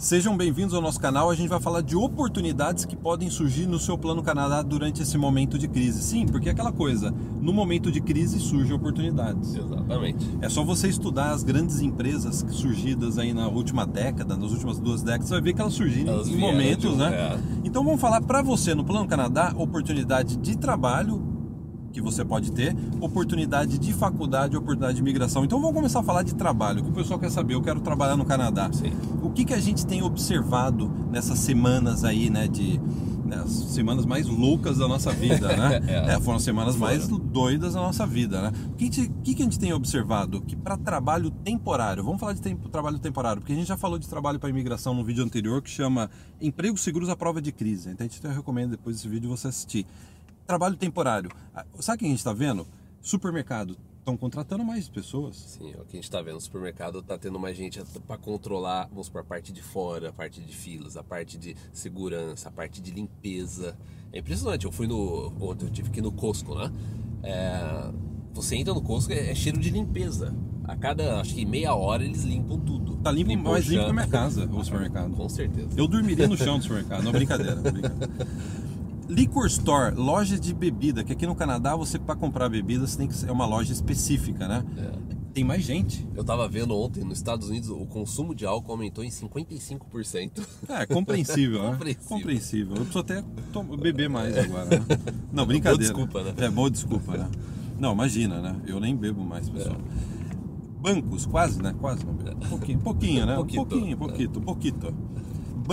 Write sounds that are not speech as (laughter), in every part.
Sejam bem-vindos ao nosso canal. A gente vai falar de oportunidades que podem surgir no seu plano Canadá durante esse momento de crise. Sim, porque é aquela coisa, no momento de crise surgem oportunidades. Exatamente. É só você estudar as grandes empresas surgidas aí na última década, nas últimas duas décadas, você vai ver que elas surgiram Elas em momentos, um- né? Então vamos falar para você no plano Canadá oportunidade de trabalho que você pode ter, oportunidade de faculdade, oportunidade de imigração. Então vamos começar a falar de trabalho, que o pessoal quer saber. Eu quero trabalhar no Canadá. Sim. O que, que a gente tem observado nessas semanas aí, né, de né, as semanas mais loucas da nossa vida, né? (laughs) É. É, foram as semanas Foram. mais doidas da nossa vida, né? O que, que, que a gente tem observado? Que para trabalho temporário, vamos falar de tempo, trabalho temporário, porque a gente já falou de trabalho para imigração no vídeo anterior que chama Empregos Seguros à Prova de Crise. Então a gente eu recomendo depois desse vídeo você assistir. Trabalho temporário. Ah, Sabe o que a gente está vendo? Supermercado. Estão contratando mais pessoas. Sim, o que a gente tá vendo no supermercado tá tendo mais gente para controlar, vamos supor, a parte de fora, a parte de filas, a parte de segurança, a parte de limpeza. É impressionante. Eu fui no. Ontem eu tive que ir no Costco, né? É, você entra no Costco, é, é cheiro de limpeza. A cada, acho que meia hora eles limpam tudo. Tá limpo, Limpam mais o limpo que minha casa, o supermercado. (laughs) Com certeza. Eu dormiria no chão do supermercado, não brincadeira. brincadeira. (laughs) Liquor store, loja de bebida, que aqui no Canadá você para comprar bebida você tem que ser é uma loja específica, né? É. Tem mais gente. Eu tava vendo ontem, nos Estados Unidos, o consumo de álcool aumentou em 55%. É, compreensível, (laughs) né? Compreensível. Compreensível. Eu preciso até beber mais agora, né? (laughs) Não, brincadeira. Boa desculpa, né? É, boa desculpa, né? Não, imagina, né? Eu nem bebo mais, pessoal. Bancos, quase, né? Quase não bebo. Pouquinho, pouquinho né? (laughs) Pouquito. pouquinho, pouquito, pouquito.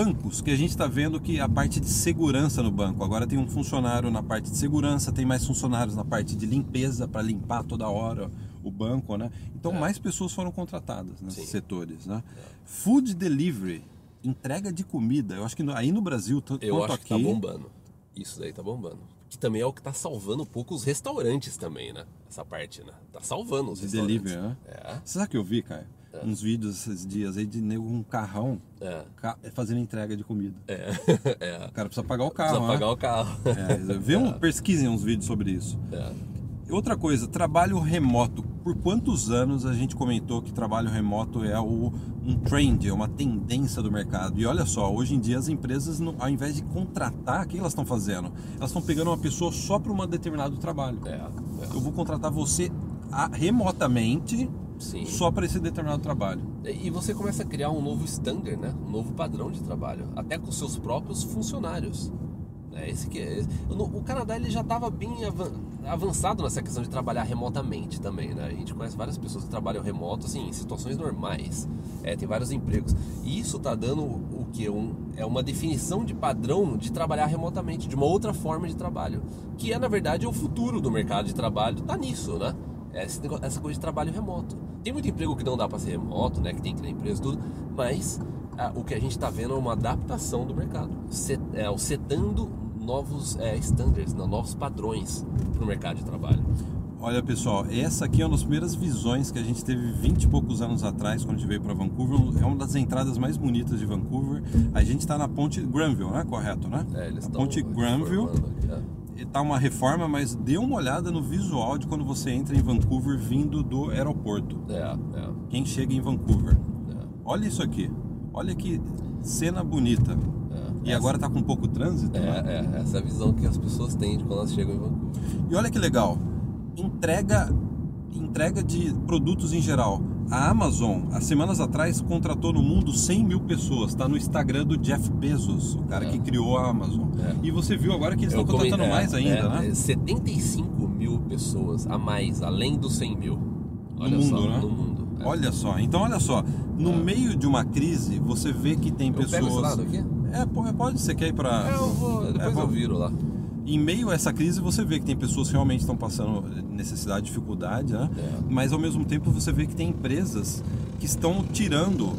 Bancos, que a gente está vendo que a parte de segurança no banco. Agora tem um funcionário na parte de segurança, tem mais funcionários na parte de limpeza para limpar toda hora o banco, né? Então É. mais pessoas foram contratadas nesses Sim. setores, né? Food delivery, entrega de comida. Eu acho que aí no Brasil, tanto Eu quanto acho aqui, que tá bombando. Isso daí tá bombando. Que também é o que tá salvando um pouco os restaurantes também, né? Essa parte, né? Tá salvando os de restaurantes. delivery, né? É. Você sabe que eu vi, cara? Uns vídeos esses dias aí de nego com um carrão É. ca- fazendo entrega de comida. É. (laughs) é. O cara precisa pagar o carro, Precisa né? pagar o carro. É, vê um, (laughs) pesquisem uns vídeos sobre isso. É. Outra coisa, trabalho remoto. Por quantos anos a gente comentou que trabalho remoto é o, um trend, é uma tendência do mercado? E olha só, hoje em dia as empresas, ao invés de contratar, o que elas estão fazendo? Elas estão pegando uma pessoa só para um determinado trabalho. É. é. Eu vou contratar você a- remotamente Sim. só para esse determinado trabalho. E você começa a criar um novo standard, né? Um novo padrão de trabalho, até com seus próprios funcionários. É esse que é. O Canadá ele já estava bem avan- avançado nessa questão de trabalhar remotamente também, né? A gente conhece várias pessoas que trabalham remoto, assim, em situações normais. É, tem vários empregos. E isso tá dando o que um, é uma definição de padrão de trabalhar remotamente, de uma outra forma de trabalho, que é na verdade o futuro do mercado de trabalho. Tá nisso, né? Negócio- essa coisa de trabalho remoto. Tem muito emprego que não dá para ser remoto, né? Que tem que ter empresa e tudo, mas ah, o que a gente está vendo é uma adaptação do mercado, set, é, o setando novos é, standards, novos padrões para o mercado de trabalho. Olha pessoal, essa aqui é uma das primeiras visões que a gente teve 20 e poucos anos atrás, quando a gente veio para Vancouver. É uma das entradas mais bonitas de Vancouver. A gente está na ponte Granville, né? Correto, né? É, eles a ponte Granville. aqui, né? Está uma reforma, mas dê uma olhada no visual de quando você entra em Vancouver vindo do aeroporto. É, é, Quem chega em Vancouver. é, Olha isso aqui. Olha que cena bonita. é. E Essa- agora tá com pouco trânsito, né? É, é, essa é a visão que as pessoas têm de quando elas chegam em Vancouver. E olha que legal, entrega, entrega de produtos em geral. A Amazon, há semanas atrás, contratou no mundo 100 mil pessoas. Está no Instagram do Jeff Bezos, o cara É. que criou a Amazon. É. E você viu agora que eles Eu estão contratando é, mais ainda, é, né? é, 75 mil pessoas a mais, além dos 100 mil. Olha mundo, só, né? no mundo. é. Olha só, então olha só, no É. meio de uma crise, você vê que tem Eu pessoas. pego esse lado aqui? É, pode, você quer ir pra. É, eu vou, depois É, eu viro lá. Em meio a essa crise, você vê que tem pessoas que realmente estão passando necessidade, dificuldade, né? É. Mas ao mesmo tempo você vê que tem empresas que estão tirando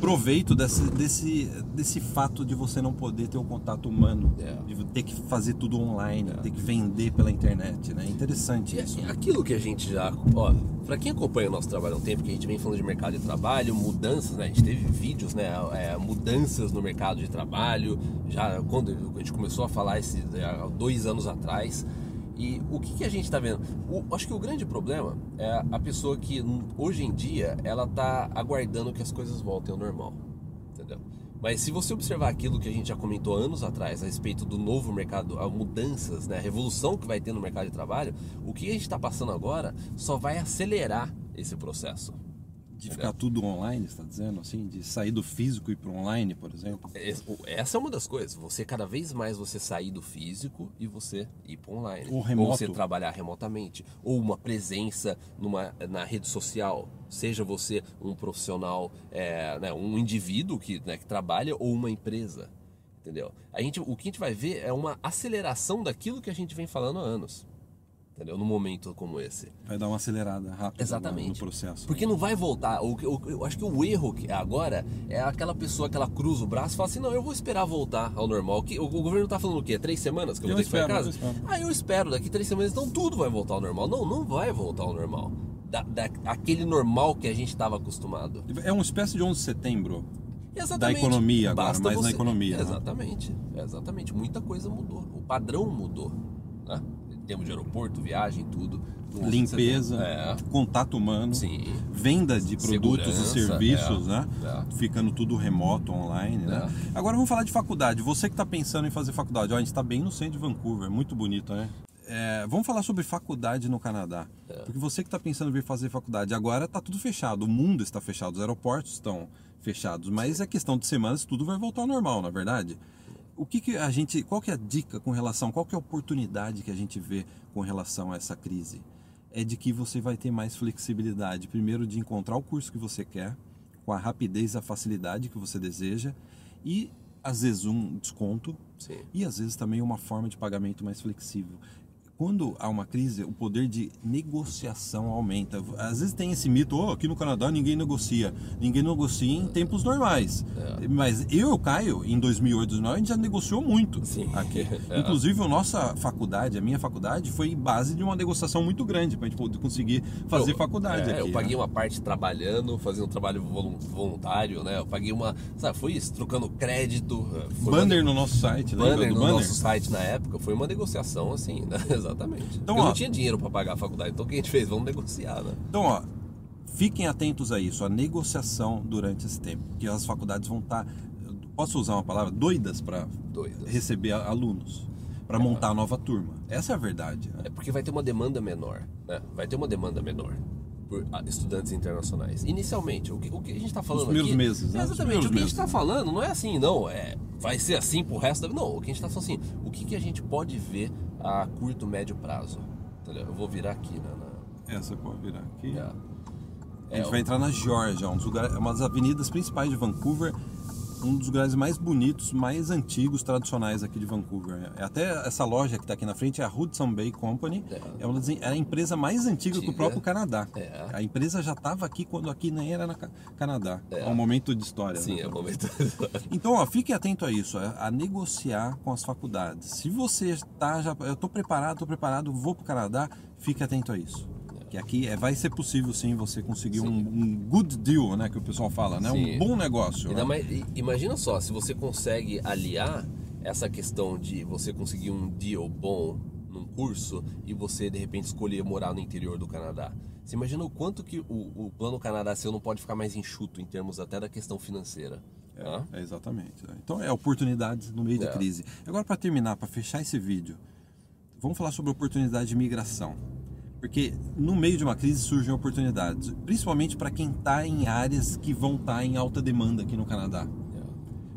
proveito desse, desse, desse fato de você não poder ter o contato humano, É. de ter que fazer tudo online, É. ter que vender pela internet, né? Interessante E isso. é aquilo que a gente já. Ó, pra quem acompanha o nosso trabalho há um tempo, que a gente vem falando de mercado de trabalho, mudanças, né? A gente teve vídeos, né? é, mudanças no mercado de trabalho, já quando a gente começou a falar esse, é, há dois anos atrás. E o que, que a gente está vendo? O- acho que o grande problema é a pessoa que hoje em dia ela tá aguardando que as coisas voltem ao normal. Entendeu? Mas se você observar aquilo que a gente já comentou anos atrás a respeito do novo mercado, as mudanças, né, a revolução que vai ter no mercado de trabalho, o que a gente está passando agora só vai acelerar esse processo. De ficar tudo online, está dizendo assim? De sair do físico e para online, por exemplo? Essa é uma das coisas. Você cada vez mais você sair do físico e você ir para online. Ou remoto. Ou você trabalhar remotamente. Ou uma presença numa, na rede social. Seja você um profissional, é, né, um indivíduo que, né, que trabalha ou uma empresa. Entendeu? A gente, o que a gente vai ver é uma aceleração daquilo que a gente vem falando há anos entendeu? Num momento como esse. Vai dar uma acelerada rápida Exatamente. no processo. Porque não vai voltar. O, o, eu acho que o erro agora é aquela pessoa que ela cruza o braço e fala assim, não, eu vou esperar voltar ao normal. Que, o, o governo tá falando o quê? Três semanas que eu, eu vou ter espero, que ficar em casa? Eu ah, eu espero. Daqui três semanas, então tudo vai voltar ao normal. Não, não vai voltar ao normal. Da, da, aquele normal que a gente estava acostumado. É uma espécie de 11 de setembro Exatamente. da economia agora, Basta mais você... na economia. né? Exatamente, né? exatamente. Muita coisa mudou. O padrão mudou. Né? Termos de aeroporto, viagem, tudo. Limpeza, é. contato humano, Sim. venda de produtos Segurança, e serviços, é. né? É. Ficando tudo remoto, online, né? Agora vamos falar de faculdade. Você que está pensando em fazer faculdade, ó, a gente está bem no centro de Vancouver, muito bonito, né? É, vamos falar sobre faculdade no Canadá. Porque você que está pensando em vir fazer faculdade, agora está tudo fechado, o mundo está fechado, os aeroportos estão fechados, mas é questão de semanas, tudo vai voltar ao normal, na é verdade o que, que a gente, qual que é a dica com relação, qual que é a oportunidade que a gente vê com relação a essa crise? É de que você vai ter mais flexibilidade, primeiro de encontrar o curso que você quer, com a rapidez, a facilidade que você deseja e às vezes um desconto Sim. e às vezes também uma forma de pagamento mais flexível quando há uma crise, o poder de negociação aumenta. Às vezes tem esse mito, oh, aqui no Canadá ninguém negocia. Ninguém negocia em tempos normais. É. Mas eu, Caio, em 2008, 2009, a gente já negociou muito Sim. aqui. (laughs) É. Inclusive, a nossa faculdade, a minha faculdade, foi base de uma negociação muito grande para a gente poder conseguir fazer eu, faculdade é, aqui. Eu paguei né? uma parte trabalhando, fazendo um trabalho voluntário, né? Eu paguei uma... Sabe, foi isso, trocando crédito. Banner uma... no nosso site, banner no banner? nosso site na época. Foi uma negociação, assim, né? (laughs) Exatamente. Então, eu ó, não tinha dinheiro para pagar a faculdade, então o que a gente fez? Vamos negociar, né? Então, ó, fiquem atentos a isso, a negociação durante esse tempo, porque as faculdades vão estar, tá, posso usar uma palavra, doidas para receber alunos, para é. montar a nova turma. Essa é a verdade. Né? É porque vai ter uma demanda menor, né? Vai ter uma demanda menor por estudantes internacionais. Inicialmente, o que, o que a gente está falando Os primeiros aqui, meses, né? Exatamente, o que a gente está falando não é assim, não, é vai ser assim pro resto da Não, o que a gente está falando assim, o que, que a gente pode ver a curto, médio prazo. Entendeu? Eu vou virar aqui na. na... É, você pode virar aqui. É. A gente é, vai entrar na Georgia, um lugares, uma das avenidas principais de Vancouver, um dos lugares mais bonitos, mais antigos, tradicionais aqui de Vancouver. É até essa loja que está aqui na frente é a Hudson Bay Company. É, é, uma das, é a empresa mais antiga, antiga. que o próprio Canadá. É. A empresa já estava aqui quando aqui nem era na Canadá. É um momento de história. Sim, né? é um momento de história. (laughs) Então, ó, fique atento a isso, a, a negociar com as faculdades. Se você está já, eu estou preparado, estou preparado, vou para o Canadá, fique atento a isso que aqui é, vai ser possível sim você conseguir um, um, good deal, né, que o pessoal fala, né, sim. um bom negócio. Né? Mais, imagina só, se você consegue aliar essa questão de você conseguir um deal bom num curso e você de repente escolher morar no interior do Canadá. Você imagina o quanto que o, o plano Canadá seu não pode ficar mais enxuto em termos até da questão financeira. É, é exatamente. Então é oportunidades no meio é. de crise. Agora para terminar, para fechar esse vídeo, vamos falar sobre oportunidade de migração. Porque no meio de uma crise surgem oportunidades, principalmente para quem está em áreas que vão estar tá em alta demanda aqui no Canadá.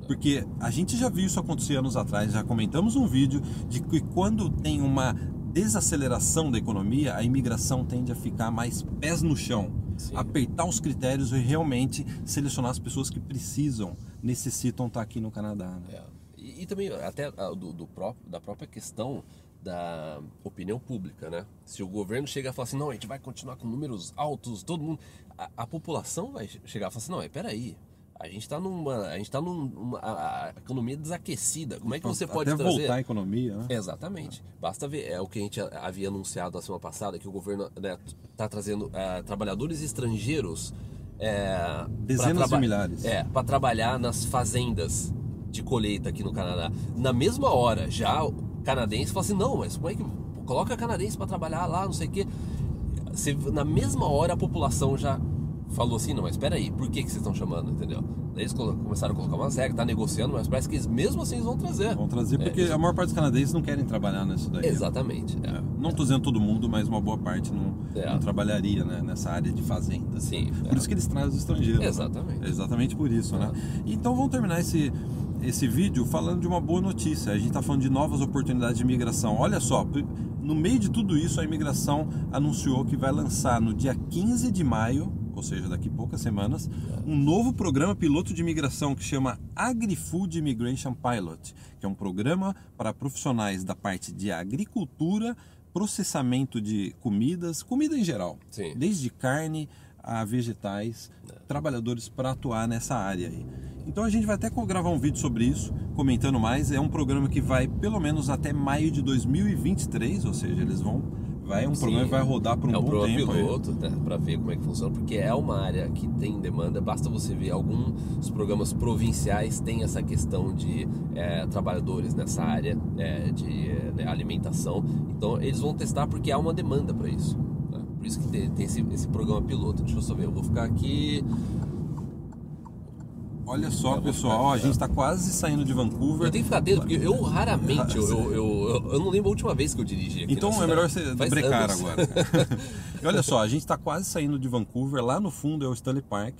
Porque a gente já viu isso acontecer anos atrás, já comentamos um vídeo de que quando tem uma desaceleração da economia, a imigração tende a ficar mais pés no chão, Sim. apertar os critérios e realmente selecionar as pessoas que precisam, necessitam estar tá aqui no Canadá. Né? É. E, e, também até do, do próprio, da própria questão da opinião pública, né? Se o governo chega a falar assim, não, a gente vai continuar com números altos, todo mundo, a, a população vai chegar a falar assim, não, é peraí, a gente está numa, a gente tá numa a, a economia desaquecida. Como é que você pode Até trazer? voltar a economia, né? Exatamente. Basta ver é o que a gente havia anunciado na semana passada que o governo está né, tá trazendo é, trabalhadores estrangeiros é, dezenas de milhares. É, para trabalhar nas fazendas de colheita aqui no Canadá. Na mesma hora, já canadense fala assim, não, mas como é que. Coloca canadense para trabalhar lá, não sei o quê. Você, na mesma hora a população já falou assim, não, mas espera aí, por que, que vocês estão chamando, entendeu? Daí eles começaram a colocar umas regras, tá negociando, mas parece que eles, mesmo assim eles vão trazer. Vão trazer É, porque a maior parte dos canadenses não querem trabalhar nisso daí. Exatamente. é. É. Não tô dizendo todo mundo, mas uma boa parte não, É. não trabalharia né, nessa área de fazenda. Sim, Por é. isso que eles trazem os estrangeiros. né? Exatamente. É exatamente por isso, né? Então vamos terminar esse, esse vídeo falando de uma boa notícia. A gente está falando de novas oportunidades de imigração. Olha só, no meio de tudo isso, a imigração anunciou que vai lançar no dia 15 de maio, ou seja, daqui poucas semanas, um novo programa piloto de imigração que chama Agri-Food Immigration Pilot, que é um programa para profissionais da parte de agricultura, processamento de comidas, comida em geral, Sim. desde carne a vegetais, trabalhadores para atuar nessa área aí. Então a gente vai até gravar um vídeo sobre isso, comentando mais. É um programa que vai pelo menos até maio de 2023, ou seja, eles vão. Vai um Sim. programa que vai rodar por um é um bom programa tempo. aí. piloto, né, para ver como é que funciona, porque é uma área que tem demanda. Basta você ver alguns programas provinciais têm essa questão de é, trabalhadores nessa área é, de é, né, alimentação. Então eles vão testar porque há uma demanda para isso. né? Por isso que tem, tem esse, esse programa piloto. Deixa eu só ver, eu vou ficar aqui. Olha só, pessoal, a gente está quase saindo de Vancouver. Eu tenho que ficar atento, porque eu raramente, eu, eu, eu, eu- eu não lembro a última vez que eu dirigi aqui. Então na é melhor você (laughs) Faz brecar anos. agora. e olha só, a gente está quase saindo de Vancouver. Lá no fundo é o Stanley Park.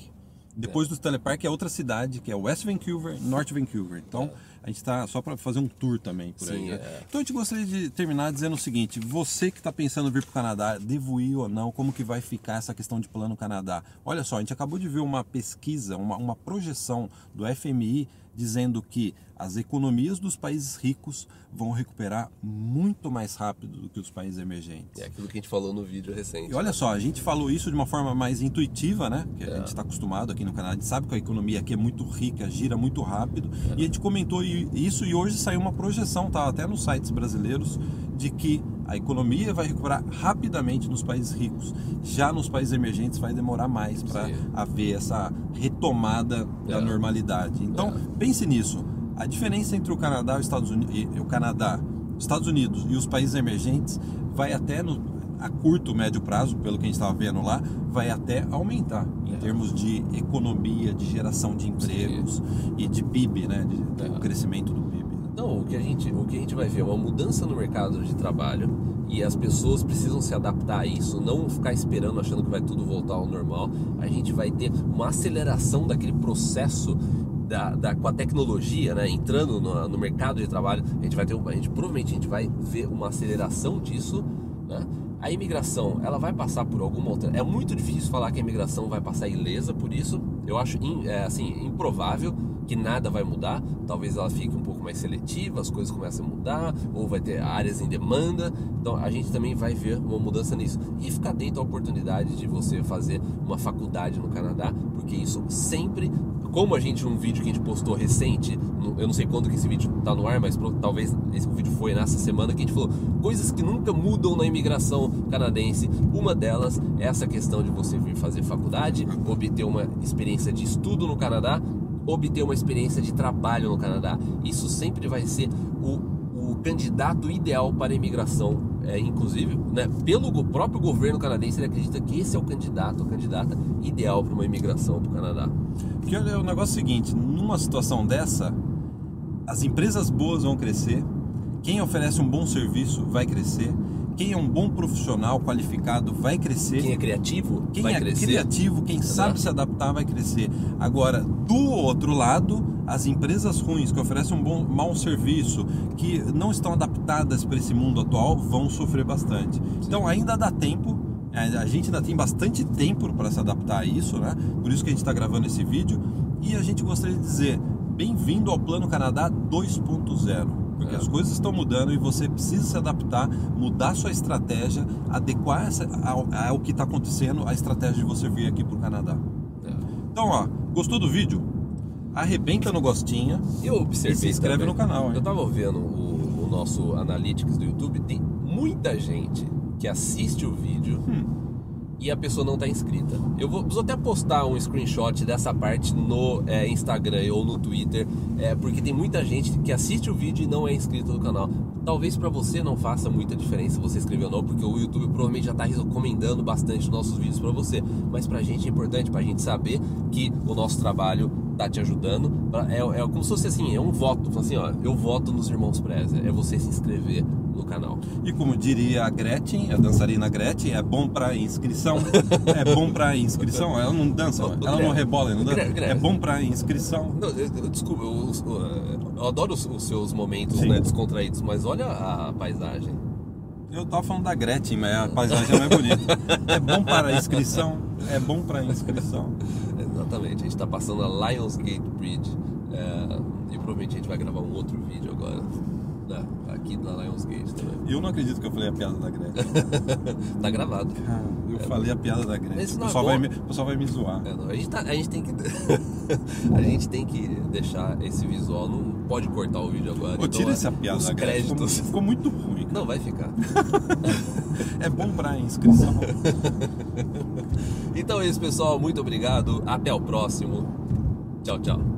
Depois do Stanley Park é outra cidade, que é West Vancouver, North Vancouver. Então a gente está só para fazer um tour também por aí. Sim, né? é. Então a gente gostaria de terminar dizendo o seguinte: você que está pensando em vir para o Canadá, devo ir ou não? Como que vai ficar essa questão de plano Canadá? Olha só, a gente acabou de ver uma pesquisa, uma, uma projeção do FMI dizendo que as economias dos países ricos vão recuperar muito mais rápido do que os países emergentes. É aquilo que a gente falou no vídeo recente. E olha só, a gente falou isso de uma forma mais intuitiva, né? Que a gente está acostumado aqui no Canadá, a gente sabe que a economia aqui é muito rica, gira muito rápido. E a gente comentou isso e hoje saiu uma projeção, tá até nos sites brasileiros, de que a economia vai recuperar rapidamente nos países ricos. Já nos países emergentes vai demorar mais para Sim. haver essa retomada da É. normalidade. Então, É. pense nisso. A diferença entre o Canadá os Estados Unidos, e o Canadá, os Estados Unidos e os países emergentes vai até no a curto, médio prazo, pelo que a gente estava vendo lá, vai até aumentar em É. termos de economia, de geração de empregos e de PIB, né, de, do É. crescimento do PIB. Então, o que, a gente, o que a gente vai ver é uma mudança no mercado de trabalho e as pessoas precisam se adaptar a isso, não ficar esperando achando que vai tudo voltar ao normal. A gente vai ter uma aceleração daquele processo da, da- com a tecnologia, né, entrando no, no mercado de trabalho. A gente vai ter, a gente provavelmente a gente vai ver uma aceleração disso, né? A imigração, ela vai passar por alguma outra. É muito difícil falar que a imigração vai passar ilesa por isso. Eu acho in- é, assim improvável que nada vai mudar. Talvez ela fique um pouco mais seletiva, as coisas comecem a mudar, ou vai ter áreas em demanda. Então a gente também vai ver uma mudança nisso. E ficar atento à oportunidade de você fazer uma faculdade no Canadá, porque isso sempre. Como a gente, um vídeo que a gente postou recente, eu não sei quando que esse vídeo tá no ar, mas talvez esse vídeo foi nessa semana que a gente falou coisas que nunca mudam na imigração canadense. Uma delas é essa questão de você vir fazer faculdade, obter uma experiência de estudo no Canadá, obter uma experiência de trabalho no Canadá. Isso sempre vai ser o, o candidato ideal para a imigração. É, inclusive, né, pelo próprio governo canadense, ele acredita que esse é o candidato, a candidata ideal para uma imigração para o Canadá. Porque olha, o negócio é o seguinte, numa situação dessa, as empresas boas vão crescer, quem oferece um bom serviço vai crescer, quem é um bom profissional qualificado vai crescer. Quem é criativo Quem vai é crescer. criativo, quem sabe se adaptar vai crescer. Agora, do outro lado, as empresas ruins que oferecem um bom mau serviço, que não estão adaptadas para esse mundo atual, vão sofrer bastante. Então, ainda dá tempo. A gente ainda tem bastante tempo para se adaptar a isso, né? Por isso que a gente está gravando esse vídeo. E a gente gostaria de dizer: bem-vindo ao Plano Canadá 2.0 porque É. as coisas estão mudando e você precisa se adaptar, mudar sua estratégia, adequar essa, ao, ao que está acontecendo, a estratégia de você vir aqui para o Canadá. É. Então, ó, gostou do vídeo? Arrebenta no gostinha. Eu observei E se inscreve também, no canal, hein? Eu tava vendo o, o nosso Analytics do YouTube, tem muita gente que assiste o vídeo Hum. E a pessoa não está inscrita. Eu vou, vou até postar um screenshot dessa parte no é, Instagram ou no Twitter, é, porque tem muita gente que assiste o vídeo e não é inscrito no canal. Talvez para você não faça muita diferença você inscrever ou não, porque o YouTube provavelmente já está recomendando bastante nossos vídeos para você. Mas para a gente é importante, para a gente saber que o nosso trabalho tá te ajudando. É, é como se fosse assim, é um voto. Assim, ó, eu voto nos Irmãos Preza. É você se inscrever no canal. E como diria a Gretchen, a dançarina Gretchen, é bom para inscrição. (laughs) é bom para inscrição. Ela não dança, ela não rebola, não dança. É bom para inscrição. Não, eu, desculpa, eu, eu, adoro os, os, seus momentos né, descontraídos, mas olha a paisagem. Eu tava falando da Gretchen, mas a paisagem é mais bonita. É bom para inscrição. É bom para inscrição. Exatamente. A gente está passando a Lionsgate Bridge. É, e provavelmente a gente vai gravar um outro vídeo agora né, aqui na Lionsgate também. Eu não acredito que eu falei a piada da Gretchen. (laughs) tá gravado. Ah, eu é, falei a piada da Gretchen. O pessoal, é vai me, o pessoal vai me zoar. É, não, a, gente tá, a gente tem que. (laughs) a gente tem que deixar esse visual. Não pode cortar o vídeo agora. Pô, então, tira essa piada os da créditos. Ficou, ficou muito ruim. Não, vai ficar. (laughs) é bom pra inscrição. então é isso, pessoal. Muito obrigado. Até o próximo. Tchau, tchau.